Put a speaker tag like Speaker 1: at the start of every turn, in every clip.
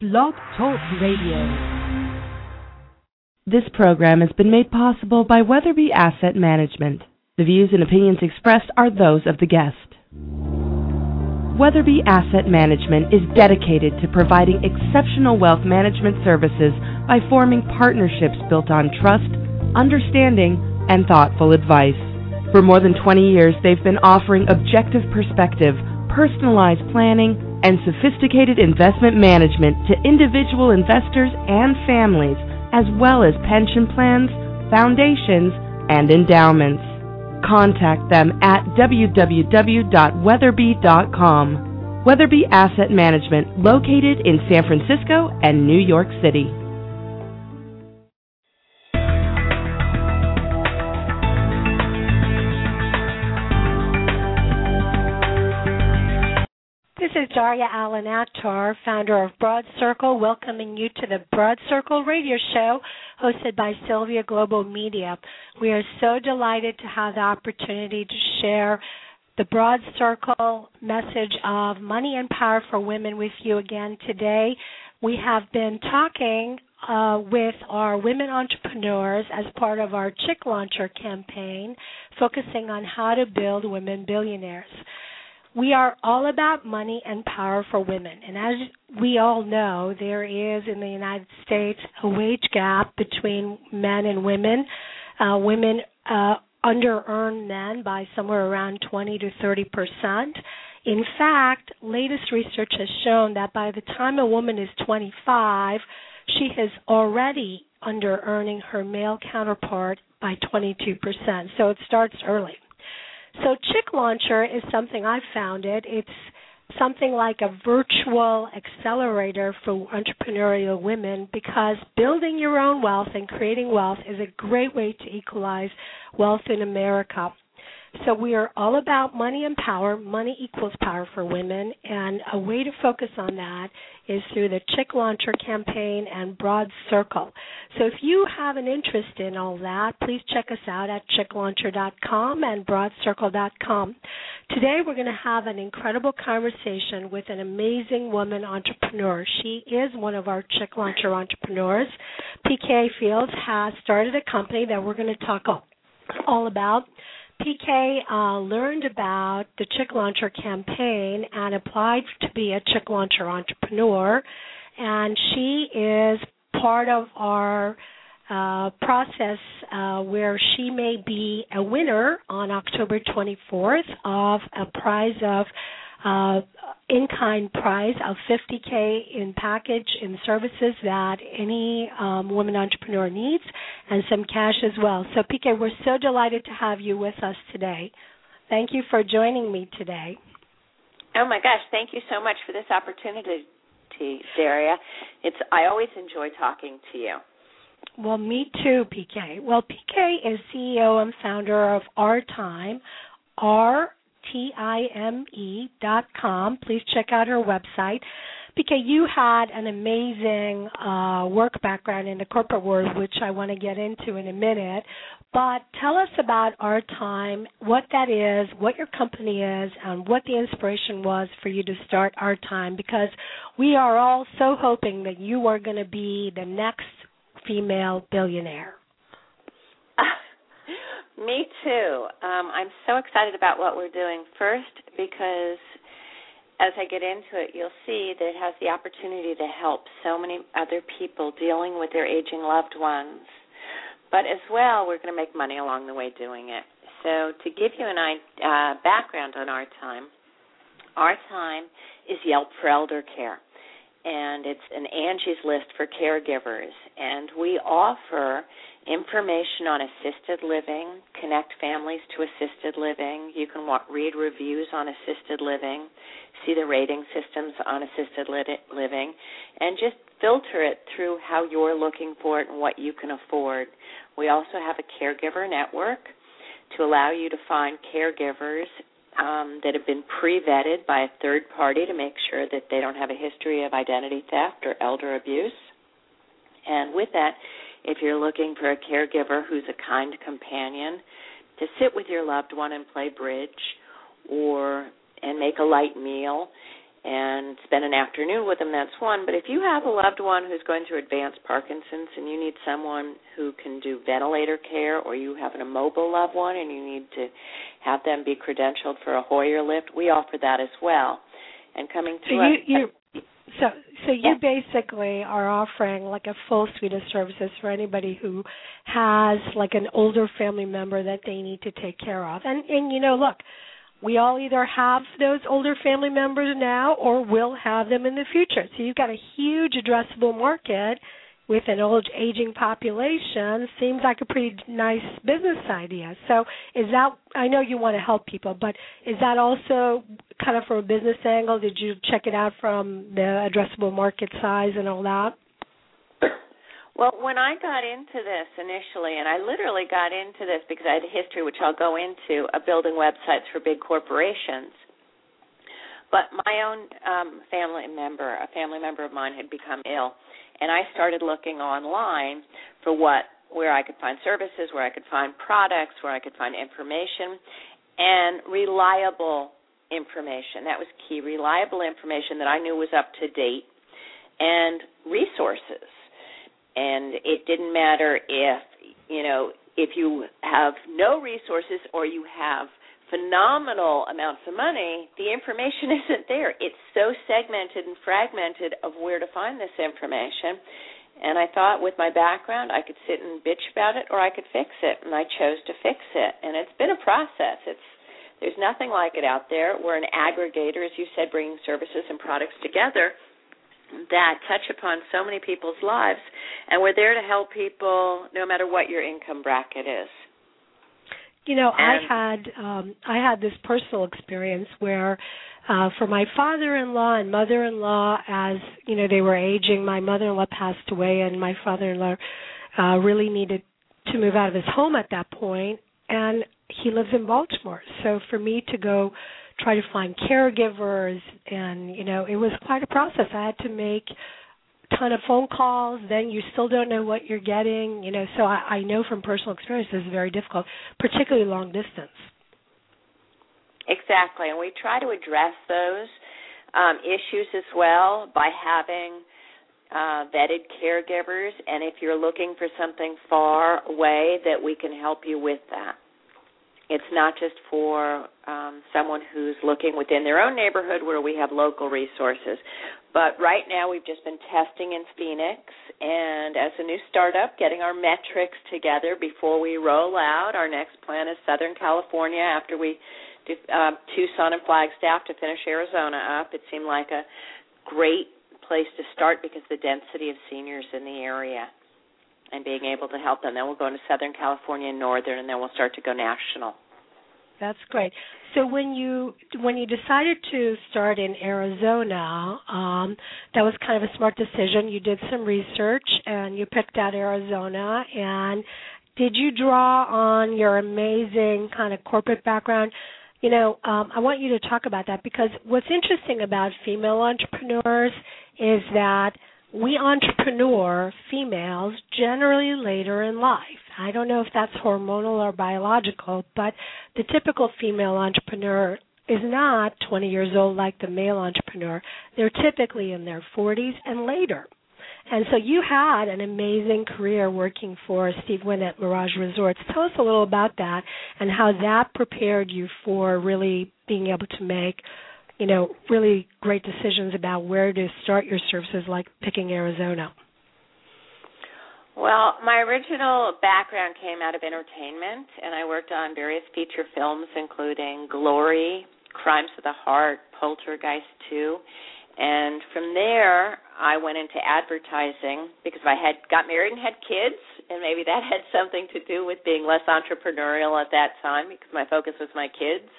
Speaker 1: Blog Talk Radio. This program has been made possible by Wetherby Asset Management. The views and opinions expressed are those of the guest. Wetherby Asset Management is dedicated to providing exceptional wealth management services by forming partnerships built on trust, understanding, and thoughtful advice. For more than 20 years, they've been offering objective perspective, personalized planning, and sophisticated investment management to individual investors and families, as well as pension plans, foundations, and endowments. Contact them at www.wetherby.com. Wetherby Asset Management, located in San Francisco and New York City.
Speaker 2: This is Daria Allen Attar, founder of Broad Circle, welcoming you to the Broad Circle radio show hosted by Sylvia Global Media. We are so delighted to have the opportunity to share the Broad Circle message of money and power for women with you again today. We have been talking uh, with our women entrepreneurs as part of our Chick Launcher campaign, focusing on how to build women billionaires we are all about money and power for women. And as we all know, there is in the United States a wage gap between men and women. Uh, women uh, under earn men by somewhere around 20 to 30 percent. In fact, latest research has shown that by the time a woman is 25, she is already under earning her male counterpart by 22 percent. So it starts early. So Chick Launcher is something I've found it. It's something like a virtual accelerator for entrepreneurial women because building your own wealth and creating wealth is a great way to equalize wealth in America. So we are all about money and power. Money equals power for women, and a way to focus on that is through the Chick Launcher campaign and Broad Circle. So if you have an interest in all that, please check us out at chicklauncher.com and broadcircle.com. Today we're going to have an incredible conversation with an amazing woman entrepreneur. She is one of our Chick Launcher entrepreneurs. PK Fields has started a company that we're going to talk all about. PK uh, learned about the Chick Launcher campaign and applied to be a Chick Launcher entrepreneur, and she is part of our uh, process uh, where she may be a winner on October 24th of a prize of uh, in-kind prize of 50k in package in services that any um, woman entrepreneur needs, and some cash as well. So, PK, we're so delighted to have you with us today. Thank you for joining me today.
Speaker 3: Oh my gosh, thank you so much for this opportunity, Daria. It's I always enjoy talking to you.
Speaker 2: Well, me too, PK. Well, PK is CEO and founder of Our Time, R T-I-M-E dot com. Please check out her website. Because you had an amazing uh, work background in the corporate world, which I want to get into in a minute. But tell us about RTime, what that is, what your company is, and what the inspiration was for you to start RTime. Because we are all so hoping that you are going to be the next female billionaire.
Speaker 3: Me too. Um, I'm so excited about what we're doing. First, because as I get into it, you'll see that it has the opportunity to help so many other people dealing with their aging loved ones. But as well, we're going to make money along the way doing it. So, to give you an uh, background on our time, our time is Yelp for elder care, and it's an Angie's List for caregivers, and we offer information on assisted living, connect families to assisted living. You can wa- read reviews on assisted living, see the rating systems on assisted living, and just filter it through how you're looking for it and what you can afford. We also have a caregiver network to allow you to find caregivers um, that have been pre vetted by a third party to make sure that they don't have a history of identity theft or elder abuse. And with that, if you're looking for a caregiver who's a kind companion, to sit with your loved one and play bridge or and make a light meal and spend an afternoon with them, that's one. But if you have a loved one who's going through advanced Parkinson's and you need someone who can do ventilator care, or you have an immobile loved one and you need to have them be credentialed for a Hoyer lift, we offer that as well. And coming to
Speaker 2: so
Speaker 3: us,
Speaker 2: you, so so you yeah. basically are offering like a full suite of services for anybody who has like an older family member that they need to take care of. And and you know, look, we all either have those older family members now or will have them in the future. So you've got a huge addressable market with an old aging population. Seems like a pretty nice business idea. So is that I know you want to help people, but is that also kind of from a business angle? Did you check it out from the addressable market size and all that?
Speaker 3: Well, when I got into this initially, and I literally got into this because I had a history, which I'll go into, of building websites for big corporations. But my own um, family member, a family member of mine, had become ill, and I started looking online for what, where I could find services, where I could find products, where I could find information, and reliable information. That was key. Reliable information that I knew was up to date, and resources and it didn't matter if you know if you have no resources or you have phenomenal amounts of money, the information isn't there. It's so segmented and fragmented of where to find this information. And I thought with my background I could sit and bitch about it or I could fix it and I chose to fix it. And it's been a process. It's there's nothing like it out there. We're an aggregator as you said bringing services and products together that touch upon so many people's lives and we're there to help people no matter what your income bracket is
Speaker 2: you know and, i had um i had this personal experience where uh for my father-in-law and mother-in-law as you know they were aging my mother-in-law passed away and my father-in-law uh really needed to move out of his home at that point and he lives in baltimore. So for me to go try to find caregivers and you know it was quite a process. I had to make ton of phone calls then you still don't know what you're getting you know. So i, I know from personal experience this is very difficult particularly long distance.
Speaker 3: Exactly. And we try to address those um, issues as well by having uh, vetted caregivers. And if you're looking for something far away that we can help you with that it's not just for um, someone who's looking within their own neighborhood where we have local resources. But right now we've just been testing in Phoenix and as a new startup getting our metrics together before we roll out. Our next plan is Southern California after we do uh, Tucson and Flagstaff to finish Arizona up. It seemed like a great place to start because the density of seniors in the area and being able to help them. Then we'll go into Southern California and Northern, and then we'll start to go national.
Speaker 2: That's great. So when you when you decided to start in Arizona, um, that was kind of a smart decision. You did some research and you picked out Arizona. And did you draw on your amazing kind of corporate background? You know, um, I want you to talk about that because what's interesting about female entrepreneurs is that we entrepreneur females generally later in life. I don't know if that's hormonal or biological, but the typical female entrepreneur is not 20 years old like the male entrepreneur. They're typically in their 40s and later. And so you had an amazing career working for Steve Wynn at Mirage Resorts. Tell us a little about that and how that prepared you for really being able to make you know, really great decisions about where to start your services, like picking Arizona?
Speaker 3: Well, my original background came out of entertainment, and I worked on various feature films, including Glory, Crimes of the Heart, Poltergeist 2. And from there, I went into advertising because I had got married and had kids, and maybe that had something to do with being less entrepreneurial at that time because my focus was my kids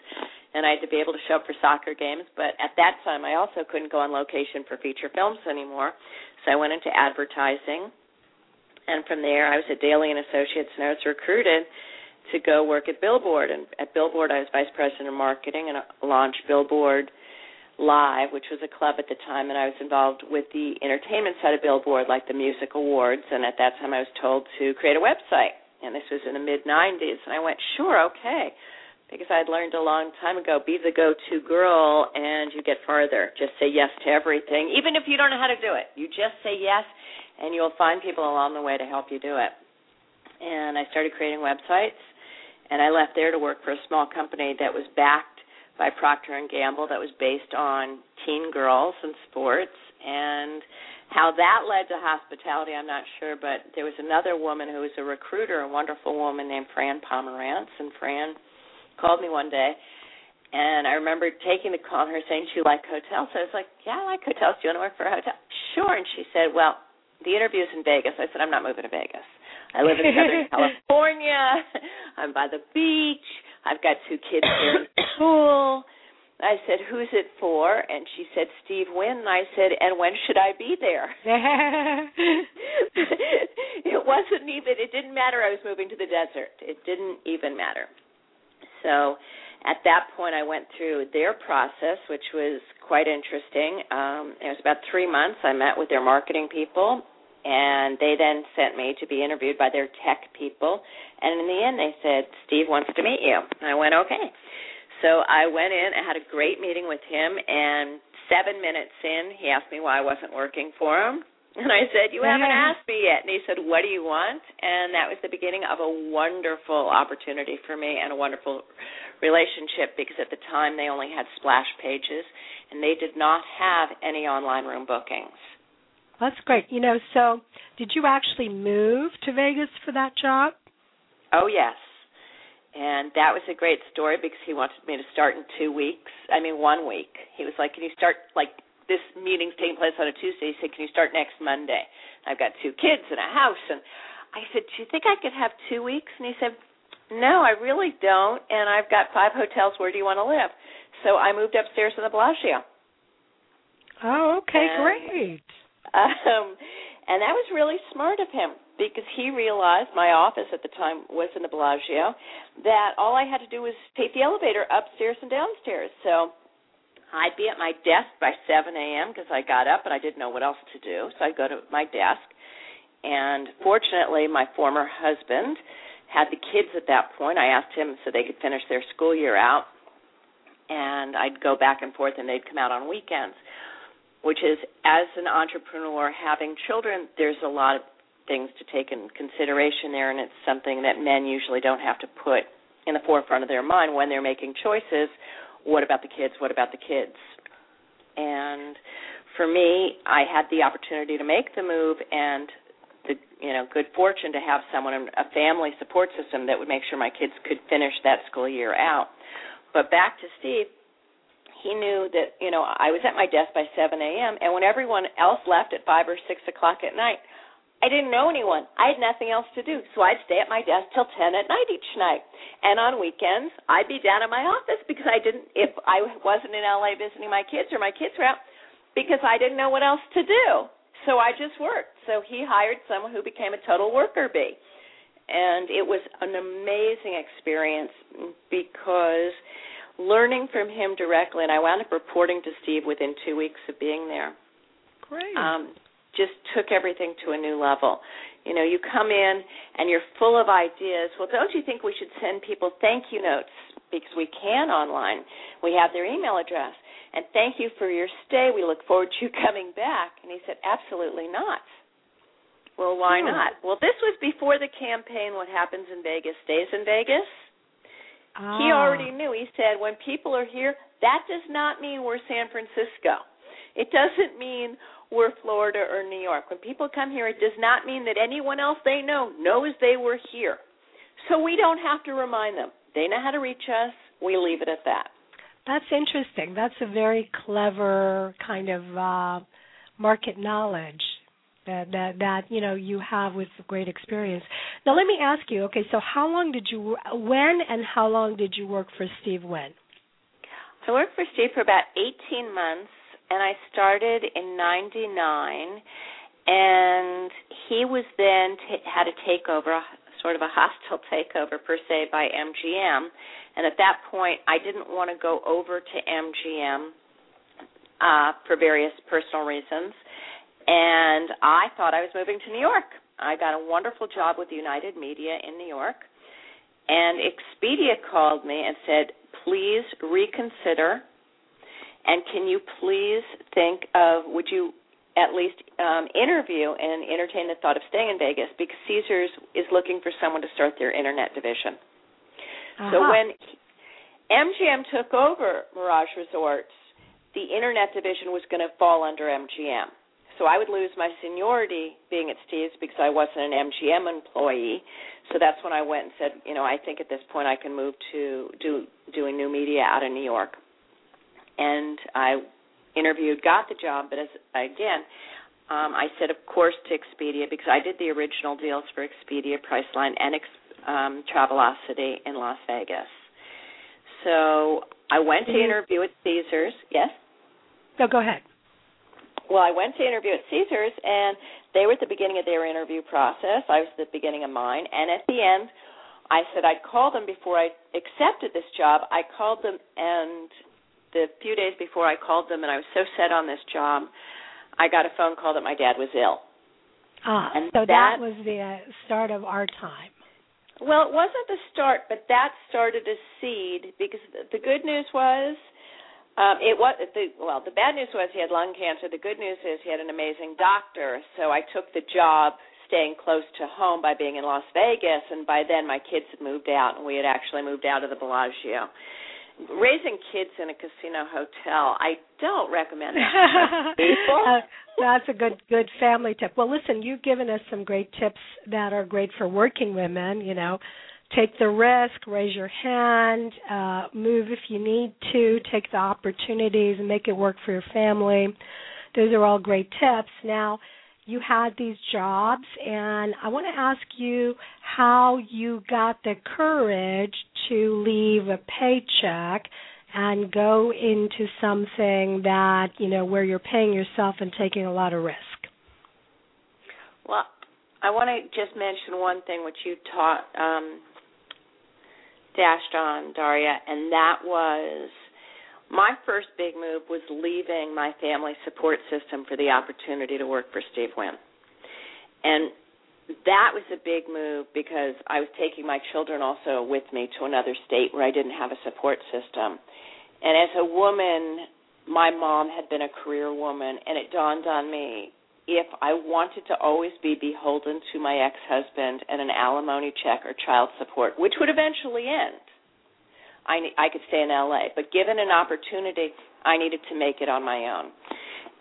Speaker 3: and I had to be able to show up for soccer games. But at that time, I also couldn't go on location for feature films anymore, so I went into advertising. And from there, I was at Dailey and Associates, and I was recruited to go work at Billboard. And at Billboard, I was vice president of marketing and launched Billboard Live, which was a club at the time, and I was involved with the entertainment side of Billboard, like the music awards. And at that time, I was told to create a website, and this was in the mid '90s. And I went, sure, okay because I'd learned a long time ago be the go to girl and you get farther. Just say yes to everything, even if you don't know how to do it. You just say yes, and you'll find people along the way to help you do it. And I started creating websites, and I left there to work for a small company that was backed by Procter and Gamble that was based on teen girls and sports and how that led to hospitality, I'm not sure, but there was another woman who was a recruiter, a wonderful woman named Fran Pomerantz, and Fran called me one day, and I remember taking the call and her saying she liked hotels. So I was like, "Yeah, I like hotels. Do you want to work for a hotel?" Sure. And she said, "Well, the interview's in Vegas." I said, "I'm not moving to Vegas. I live in Southern California. I'm by the beach. I've got two kids here in school." I said, "Who's it for?" And she said, "Steve Wynn." And I said, "And when should I be there?" it wasn't even. It didn't matter. I was moving to the desert. It didn't even matter. So, at that point, I went through their process, which was quite interesting. Um, it was about three months. I met with their marketing people, and they then sent me to be interviewed by their tech people. And in the end, they said, "Steve wants to meet you." And I went, "Okay." So I went in and had a great meeting with him, and seven minutes in, he asked me why I wasn't working for him. And I said, You haven't asked me he said, What do you want? And that was the beginning of a wonderful opportunity for me and a wonderful relationship because at the time they only had splash pages and they did not have any online room bookings.
Speaker 2: That's great. You know, so did you actually move to Vegas for that job?
Speaker 3: Oh, yes and that was a great story because he wanted me to start in two weeks. I mean, one week. He was like, "Can you start like this meeting's taking place on a Tuesday?" He said, "Can you start next Monday?" I've got two kids and a house, and I said, "Do you think I could have two weeks?" And he said, "No, I really don't, and I've got five hotels. Where do you want to live?" So I moved upstairs to the Bellagio.
Speaker 2: Oh, okay, and, great.
Speaker 3: Um, and that was really smart of him because he realized my office at the time was in the Bellagio that all I had to do was take the elevator upstairs and downstairs. So I'd be at my desk by 7 a.m. because I got up and I didn't know what else to do. So I'd go to my desk. And fortunately, my former husband had the kids at that point. I asked him so they could finish their school year out. And I'd go back and forth and they'd come out on weekends which is as an entrepreneur having children there's a lot of things to take in consideration there, and it's something that men usually don't have to put in the forefront of their mind when they're making choices. What about the kids? What about the kids? And for me, I had the opportunity to make the move and the you know good fortune to have someone a family support system that would make sure my kids could finish that school year out. But back to Steve, he knew that you know I was at my desk by 7 a.m. and when everyone else left at five or six o'clock at night, I didn't know anyone. I had nothing else to do. So I'd stay at my desk till 10 at night each night. And on weekends, I'd be down in my office because I didn't, if I wasn't in LA visiting my kids or my kids were out, because I didn't know what else to do. So I just worked. So he hired someone who became a total worker bee. And it was an amazing experience because learning from him directly, and I wound up reporting to Steve within two weeks of being there.
Speaker 2: Great.
Speaker 3: Um, just took everything to a new level. You know, you come in and you're full of ideas. Well, don't you think we should send people thank you notes because we can online? We have their email address. And thank you for your stay. We look forward to you coming back. And he said, Absolutely not. Well, why hmm. not? Well, this was before the campaign What Happens in Vegas Stays in Vegas.
Speaker 2: Ah.
Speaker 3: He already knew. He said, When people are here, that does not mean we're San Francisco. It doesn't mean we're Florida or New York. When people come here, it does not mean that anyone else they know knows they were here. So we don't have to remind them. They know how to reach us. We leave it at that.
Speaker 2: That's interesting. That's a very clever kind of uh, market knowledge that that that you know you have with great experience. Now let me ask you. Okay, so how long did you when and how long did you work for Steve Wynn?
Speaker 3: I worked for Steve for about 18 months and I started in '99, and he was then t- had a takeover, sort of a hostile takeover per se by MGM, and at that point I didn't want to go over to MGM uh, for various personal reasons, and I thought I was moving to New York. I got a wonderful job with United Media in New York, and Expedia called me and said, "Please reconsider, and can you please think of would you at least um, interview and entertain the thought of staying in Vegas because Caesars is looking for someone to start their internet division."
Speaker 2: Uh-huh.
Speaker 3: So when MGM took over Mirage Resorts, the internet division was going to fall under MGM. So I would lose my seniority being at Steve's because I wasn't an MGM employee. So that's when I went and said, you know, I think at this point I can move to do doing new media out in New York. And I interviewed, got the job, but as again, um, I said, of course, to Expedia because I did the original deals for Expedia, Priceline, and um, Travelocity in Las Vegas. So I went to interview at Caesars. Yes.
Speaker 2: No, go ahead.
Speaker 3: Well, I went to interview at Caesars, and they were at the beginning of their interview process. I was at the beginning of mine, and at the end, I said I'd call them before I accepted this job. I called them, and the few days before I called them, and I was so set on this job, I got a phone call that my dad was ill.
Speaker 2: Ah,
Speaker 3: And
Speaker 2: so
Speaker 3: that-
Speaker 2: that was the uh, start of RTime.
Speaker 3: Well, it wasn't the start, but that started a seed because the, the good news was um it was the well, the bad news was he had lung cancer. The good news is he had an amazing doctor. So I took the job staying close to home by being in Las Vegas and by then my kids had moved out and we had actually moved out of the Bellagio. Raising kids in a casino hotel, I don't recommend that.
Speaker 2: Uh, that's a good good family tip. Well, listen, you've given us some great tips that are great for working women. You know, take the risk, raise your hand, uh, move if you need to, take the opportunities, and make it work for your family. Those are all great tips. Now, you had these jobs, and I want to ask you how you got the courage to leave a paycheck and go into something that you know where you're paying yourself and taking a lot of risk.
Speaker 3: Well, I want to just mention one thing which you taught um, dashed on Daria, and that was my first big move was leaving my family support system for the opportunity to work for Steve Wynn. And that was a big move because I was taking my children also with me to another state where I didn't have a support system. And as a woman, my mom had been a career woman, and it dawned on me if I wanted to always be beholden to my ex husband and an alimony check or child support, which would eventually end, I, I could stay in LA. But given an opportunity, I needed to make it on my own.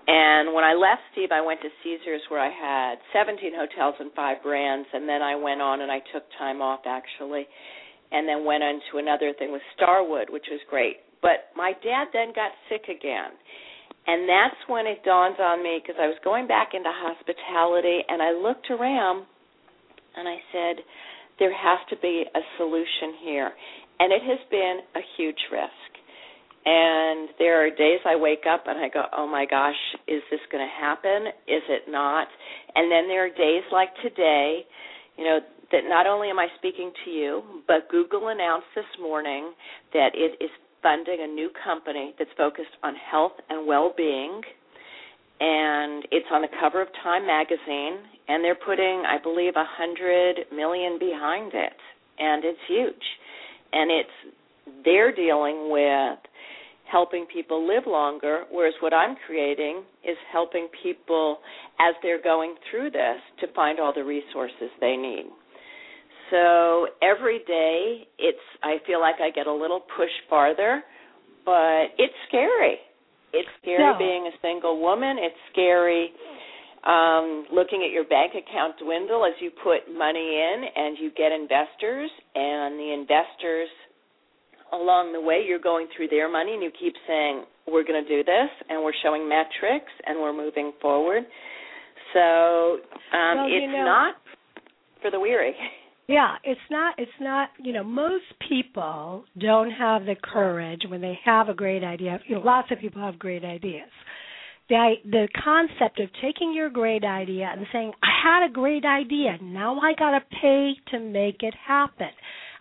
Speaker 3: And when I left Steve, I went to Caesars where I had 17 hotels and five brands, and then I went on and I took time off actually, and then went on to another thing with Starwood, which was great. But my dad then got sick again. And that's when it dawned on me because I was going back into hospitality and I looked around and I said, there has to be a solution here. And it has been a huge risk. And there are days I wake up and I go, oh my gosh, is this going to happen? Is it not? And then there are days like today, you know, that not only am I speaking to you, but Google announced this morning that it is funding a new company that's focused on health and well-being and it's on the cover of Time magazine and they're putting I believe a 100 million behind it and it's huge. And it's they're dealing with helping people live longer whereas what I'm creating is helping people as they're going through this to find all the resources they need. So every day it's I feel like I get a little push farther, but it's scary. It's scary
Speaker 2: Yeah.
Speaker 3: being a single woman. It's scary um looking at your bank account dwindle as you put money in and you get investors and the investors along the way you're going through their money and you keep saying we're going to do this and we're showing metrics and we're moving forward. So um
Speaker 2: Well,
Speaker 3: it's
Speaker 2: know-
Speaker 3: not for the weary.
Speaker 2: Yeah, it's not it's not, you know, most people don't have the courage when they have a great idea. You know, lots of people have great ideas. The the concept of taking your great idea and saying, "I had a great idea. Now I got to pay to make it happen.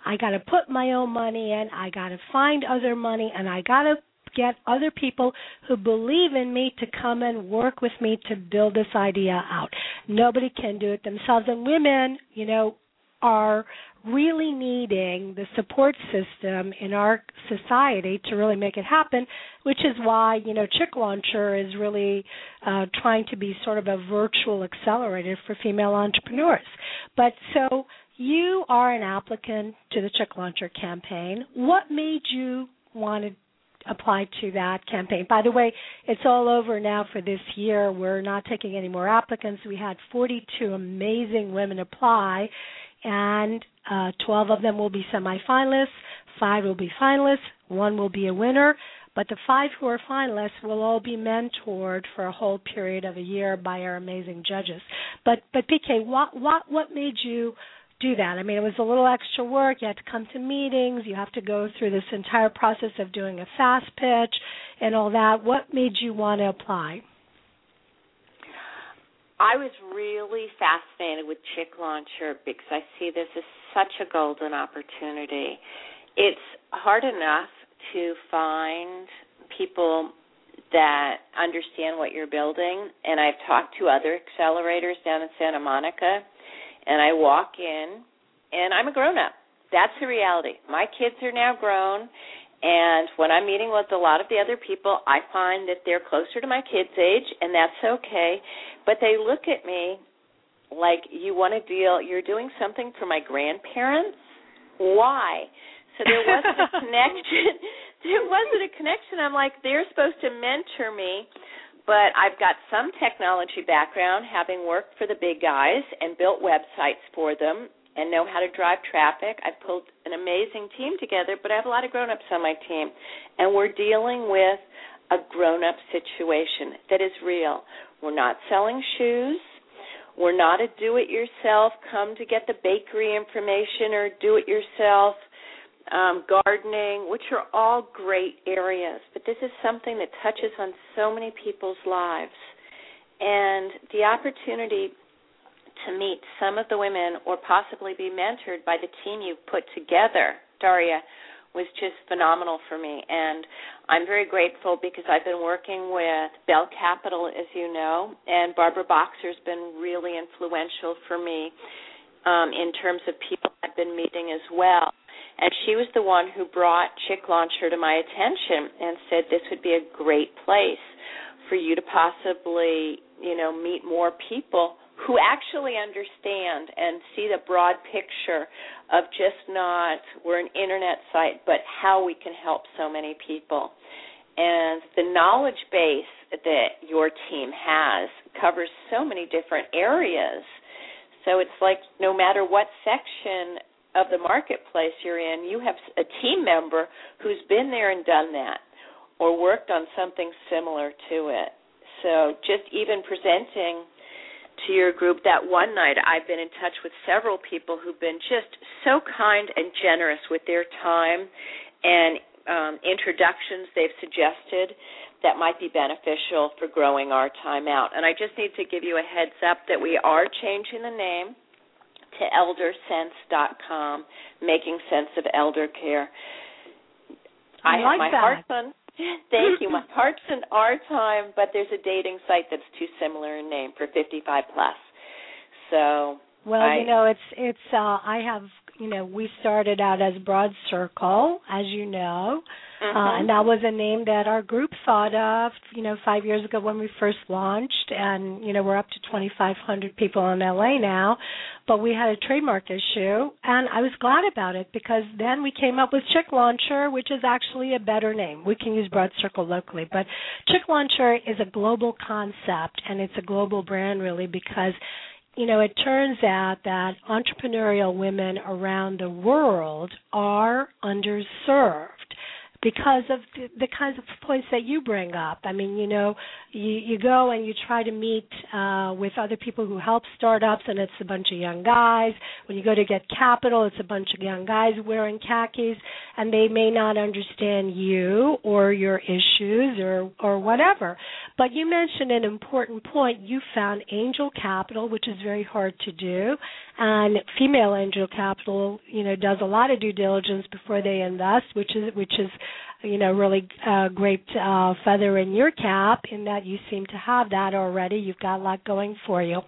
Speaker 2: I got to put my own money in. I got to find other money and I got to get other people who believe in me to come and work with me to build this idea out. Nobody can do it themselves and women, you know, are really needing the support system in our society to really make it happen, which is why, you know, Chick Launcher is really uh, trying to be sort of a virtual accelerator for female entrepreneurs. But so you are an applicant to the Chick Launcher campaign. What made you want to apply to that campaign. By the way, it's all over now for this year. We're not taking any more applicants. We had 42 amazing women apply, and uh, 12 of them will be semifinalists, five will be finalists, one will be a winner. But the five who are finalists will all be mentored for a whole period of a year by our amazing judges. But but PK, what what what made you do that. I mean, it was a little extra work. You had to come to meetings. You have to go through this entire process of doing a fast pitch and all that. What made you want to apply?
Speaker 3: I was really fascinated with Chick Launcher because I see this as such a golden opportunity. It's hard enough to find people that understand what you're building, and I've talked to other accelerators down in Santa Monica and I walk in and I'm a grown up. That's the reality. My kids are now grown and when I'm meeting with a lot of the other people, I find that they're closer to my kids' age and that's okay, but they look at me like you want to deal you're doing something for my grandparents? Why? So there wasn't a connection. there wasn't a connection. I'm like they're supposed to mentor me but I've got some technology background, having worked for the big guys and built websites for them and know how to drive traffic. I've pulled an amazing team together, but I have a lot of grown ups on my team. And we're dealing with a grown up situation that is real. We're not selling shoes. We're not a do it yourself, come to get the bakery information or do it yourself um, gardening, which are all great areas. But this is something that touches on so many people's lives. And the opportunity to meet some of the women or possibly be mentored by the team you've put together, Daria, was just phenomenal for me. And I'm very grateful because I've been working with Belle Capital, as you know, and Barbara Boxer's been really influential for me um, in terms of people I've been meeting as well. And she was the one who brought Chick Launcher to my attention and said this would be a great place for you to possibly, you know, meet more people who actually understand and see the broad picture of just not we're an internet site, but how we can help so many people. And the knowledge base that your team has covers so many different areas. So it's like no matter what section of the marketplace you're in, you have a team member who's been there and done that or worked on something similar to it. So just even presenting to your group that one night, I've been in touch with several people who've been just so kind and generous with their time and um, introductions they've suggested that might be beneficial for growing our time out. And I just need to give you a heads up that we are changing the name to eldersense.com, making sense of elder care.
Speaker 2: I,
Speaker 3: I
Speaker 2: like
Speaker 3: have my
Speaker 2: that.
Speaker 3: thank you. My hearts on our time, but there's a dating site that's too similar in name for 55 plus. So
Speaker 2: well,
Speaker 3: I,
Speaker 2: you know, it's it's. uh I have you know, we started out as Broad Circle, as you know,
Speaker 3: mm-hmm.
Speaker 2: uh, and that was a name that our group thought of, you know, five years ago when we first launched, and you know, we're up to 2,500 people in LA now, but we had a trademark issue, and I was glad about it because then we came up with Chick Launcher, which is actually a better name. We can use Broad Circle locally, but Chick Launcher is a global concept, and it's a global brand really because you know, it turns out that entrepreneurial women around the world are underserved because of the, kinds of points that you bring up. I mean, you know, you, you go and you try to meet uh, with other people who help startups, and it's a bunch of young guys. When you go to get capital, it's a bunch of young guys wearing khakis, and they may not understand you or your issues or or whatever. But you mentioned an important point. You found angel capital, which is very hard to do, and female angel capital, you know, does a lot of due diligence before they invest, which is which is you know, really uh, great uh, feather in your cap in that you seem to have that already. You've got a lot going for you.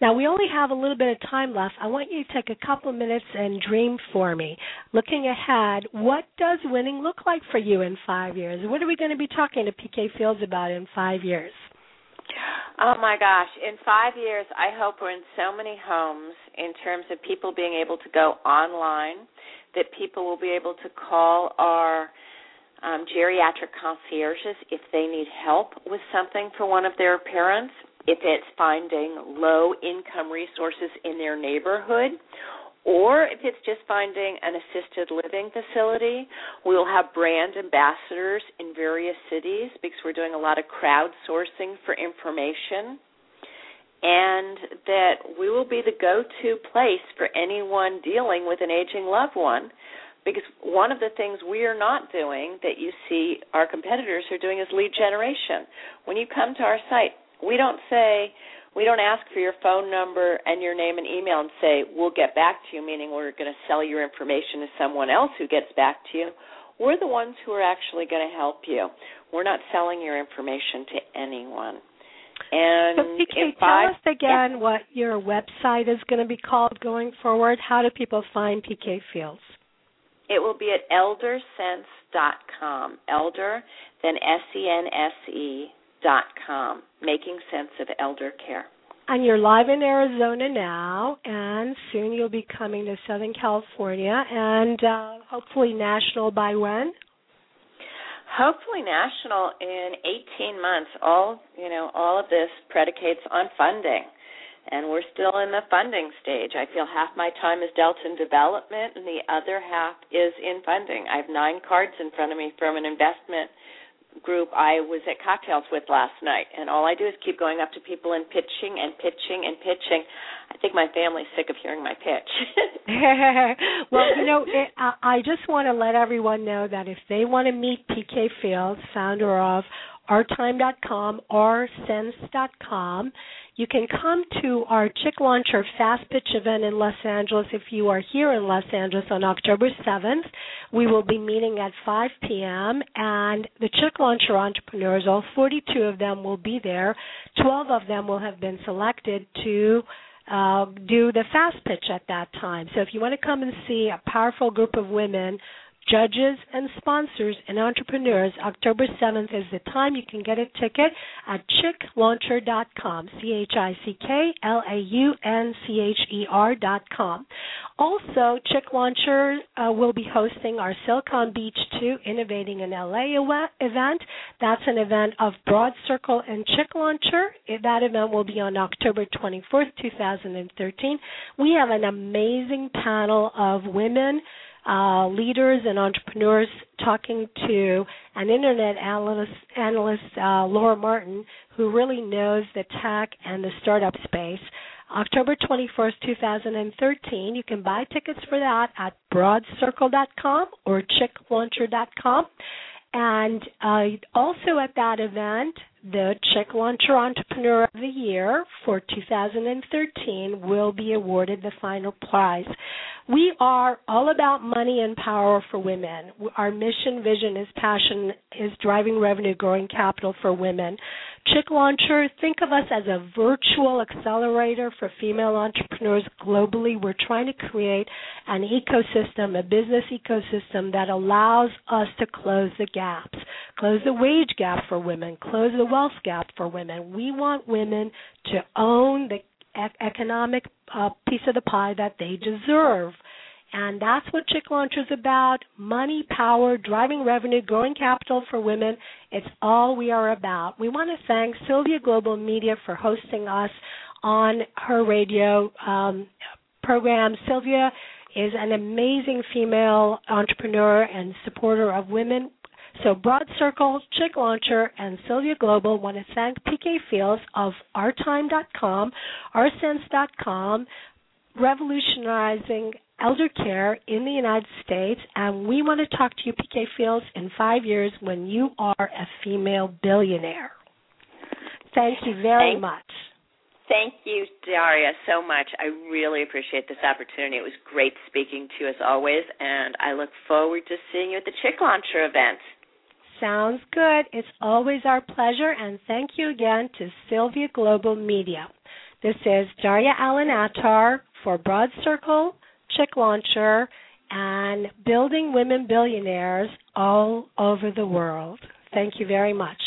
Speaker 2: Now, we only have a little bit of time left. I want you to take a couple of minutes and dream for me. Looking ahead, what does winning look like for you in five years? What are we going to be talking to PK Fields about in five years?
Speaker 3: Oh my gosh, in five years, I hope we're in so many homes in terms of people being able to go online, that people will be able to call our um, geriatric concierges if they need help with something for one of their parents, if it's finding low income resources in their neighborhood, or if it's just finding an assisted living facility, we will have brand ambassadors in various cities because we're doing a lot of crowdsourcing for information. And that we will be the go to place for anyone dealing with an aging loved one. Because one of the things we are not doing that you see our competitors are doing is lead generation. When you come to our site, we don't say, we don't ask for your phone number and your name and email and say, we'll get back to you, meaning we're going to sell your information to someone else who gets back to you. We're the ones who are actually going to help you. We're not selling your information to anyone. And
Speaker 2: so, PK, tell us again yeah. what your website is going to be called going forward. How do people find PK Fields?
Speaker 3: It will be at eldersense.com. Elder, then S E N S E dot com, making sense of elder care.
Speaker 2: And you're live in Arizona now, and soon you'll be coming to Southern California, and uh, hopefully national by when?
Speaker 3: Hopefully national in 18 months. All you know, all of this predicates on funding, and we're still in the funding stage. I feel half my time is dealt in development, and the other half is in funding. I have nine cards in front of me from an investment group I was at cocktails with last night, and all I do is keep going up to people and pitching and pitching and pitching. I think my family's sick of hearing my pitch.
Speaker 2: well, you know, it, I, I just want to let everyone know that if they want to meet PK Fields, founder of RTime.com or sense.com, you can come to our Chick Launcher Fast Pitch event in Los Angeles if you are here in Los Angeles on October 7th. We will be meeting at 5 p.m. and the Chick Launcher entrepreneurs, all 42 of them will be there. 12 of them will have been selected to uh, do the fast pitch at that time. So if you want to come and see a powerful group of women judges and sponsors and entrepreneurs. October 7th is the time. You can get a ticket at chicklauncher.com, C H I C K L A U N C H E R.com. Also, Chick Launcher uh, will be hosting our Silicon Beach 2 Innovating in LA event. That's an event of Broad Circle and Chick Launcher. That event will be on October 24th, 2013. We have an amazing panel of women uh, leaders and entrepreneurs talking to an internet analyst, analyst uh, Laura Martin, who really knows the tech and the startup space. October 21st, 2013. You can buy tickets for that at broadcircle.com or chicklauncher.com. And uh, also at that event, the Chick Launcher Entrepreneur of the Year for 2013 will be awarded the final prize. We are all about money and power for women. Our mission, vision, is passion is driving revenue, growing capital for women. Chick Launcher, think of us as a virtual accelerator for female entrepreneurs globally. We're trying to create an ecosystem, a business ecosystem that allows us to close the gaps, close the wage gap for women, close the wealth gap for women. We want women to own the economic uh, piece of the pie that they deserve. And that's what Chick Launch is about money, power, driving revenue, growing capital for women. It's all we are about. We want to thank Sylvia Global Media for hosting us on her radio um, program. Sylvia is an amazing female entrepreneur and supporter of women Broad Circle, Chick Launcher, and Sylvia Global want to thank PK Fields of RTime.com, OurSense.com, revolutionizing elder care in the United States, and we want to talk to you, PK Fields, in five years when you are a female billionaire. Thank you very much.
Speaker 3: Thank you, Daria, so much. I really appreciate this opportunity. It was great speaking to you as always, and I look forward to seeing you at the Chick Launcher event.
Speaker 2: Sounds good. It's always our pleasure, and thank you again to Sylvia Global Media. This is Daria Allen Attar for Broad Circle, Chick Launcher, and Building Women Billionaires all over the world. Thank you very much.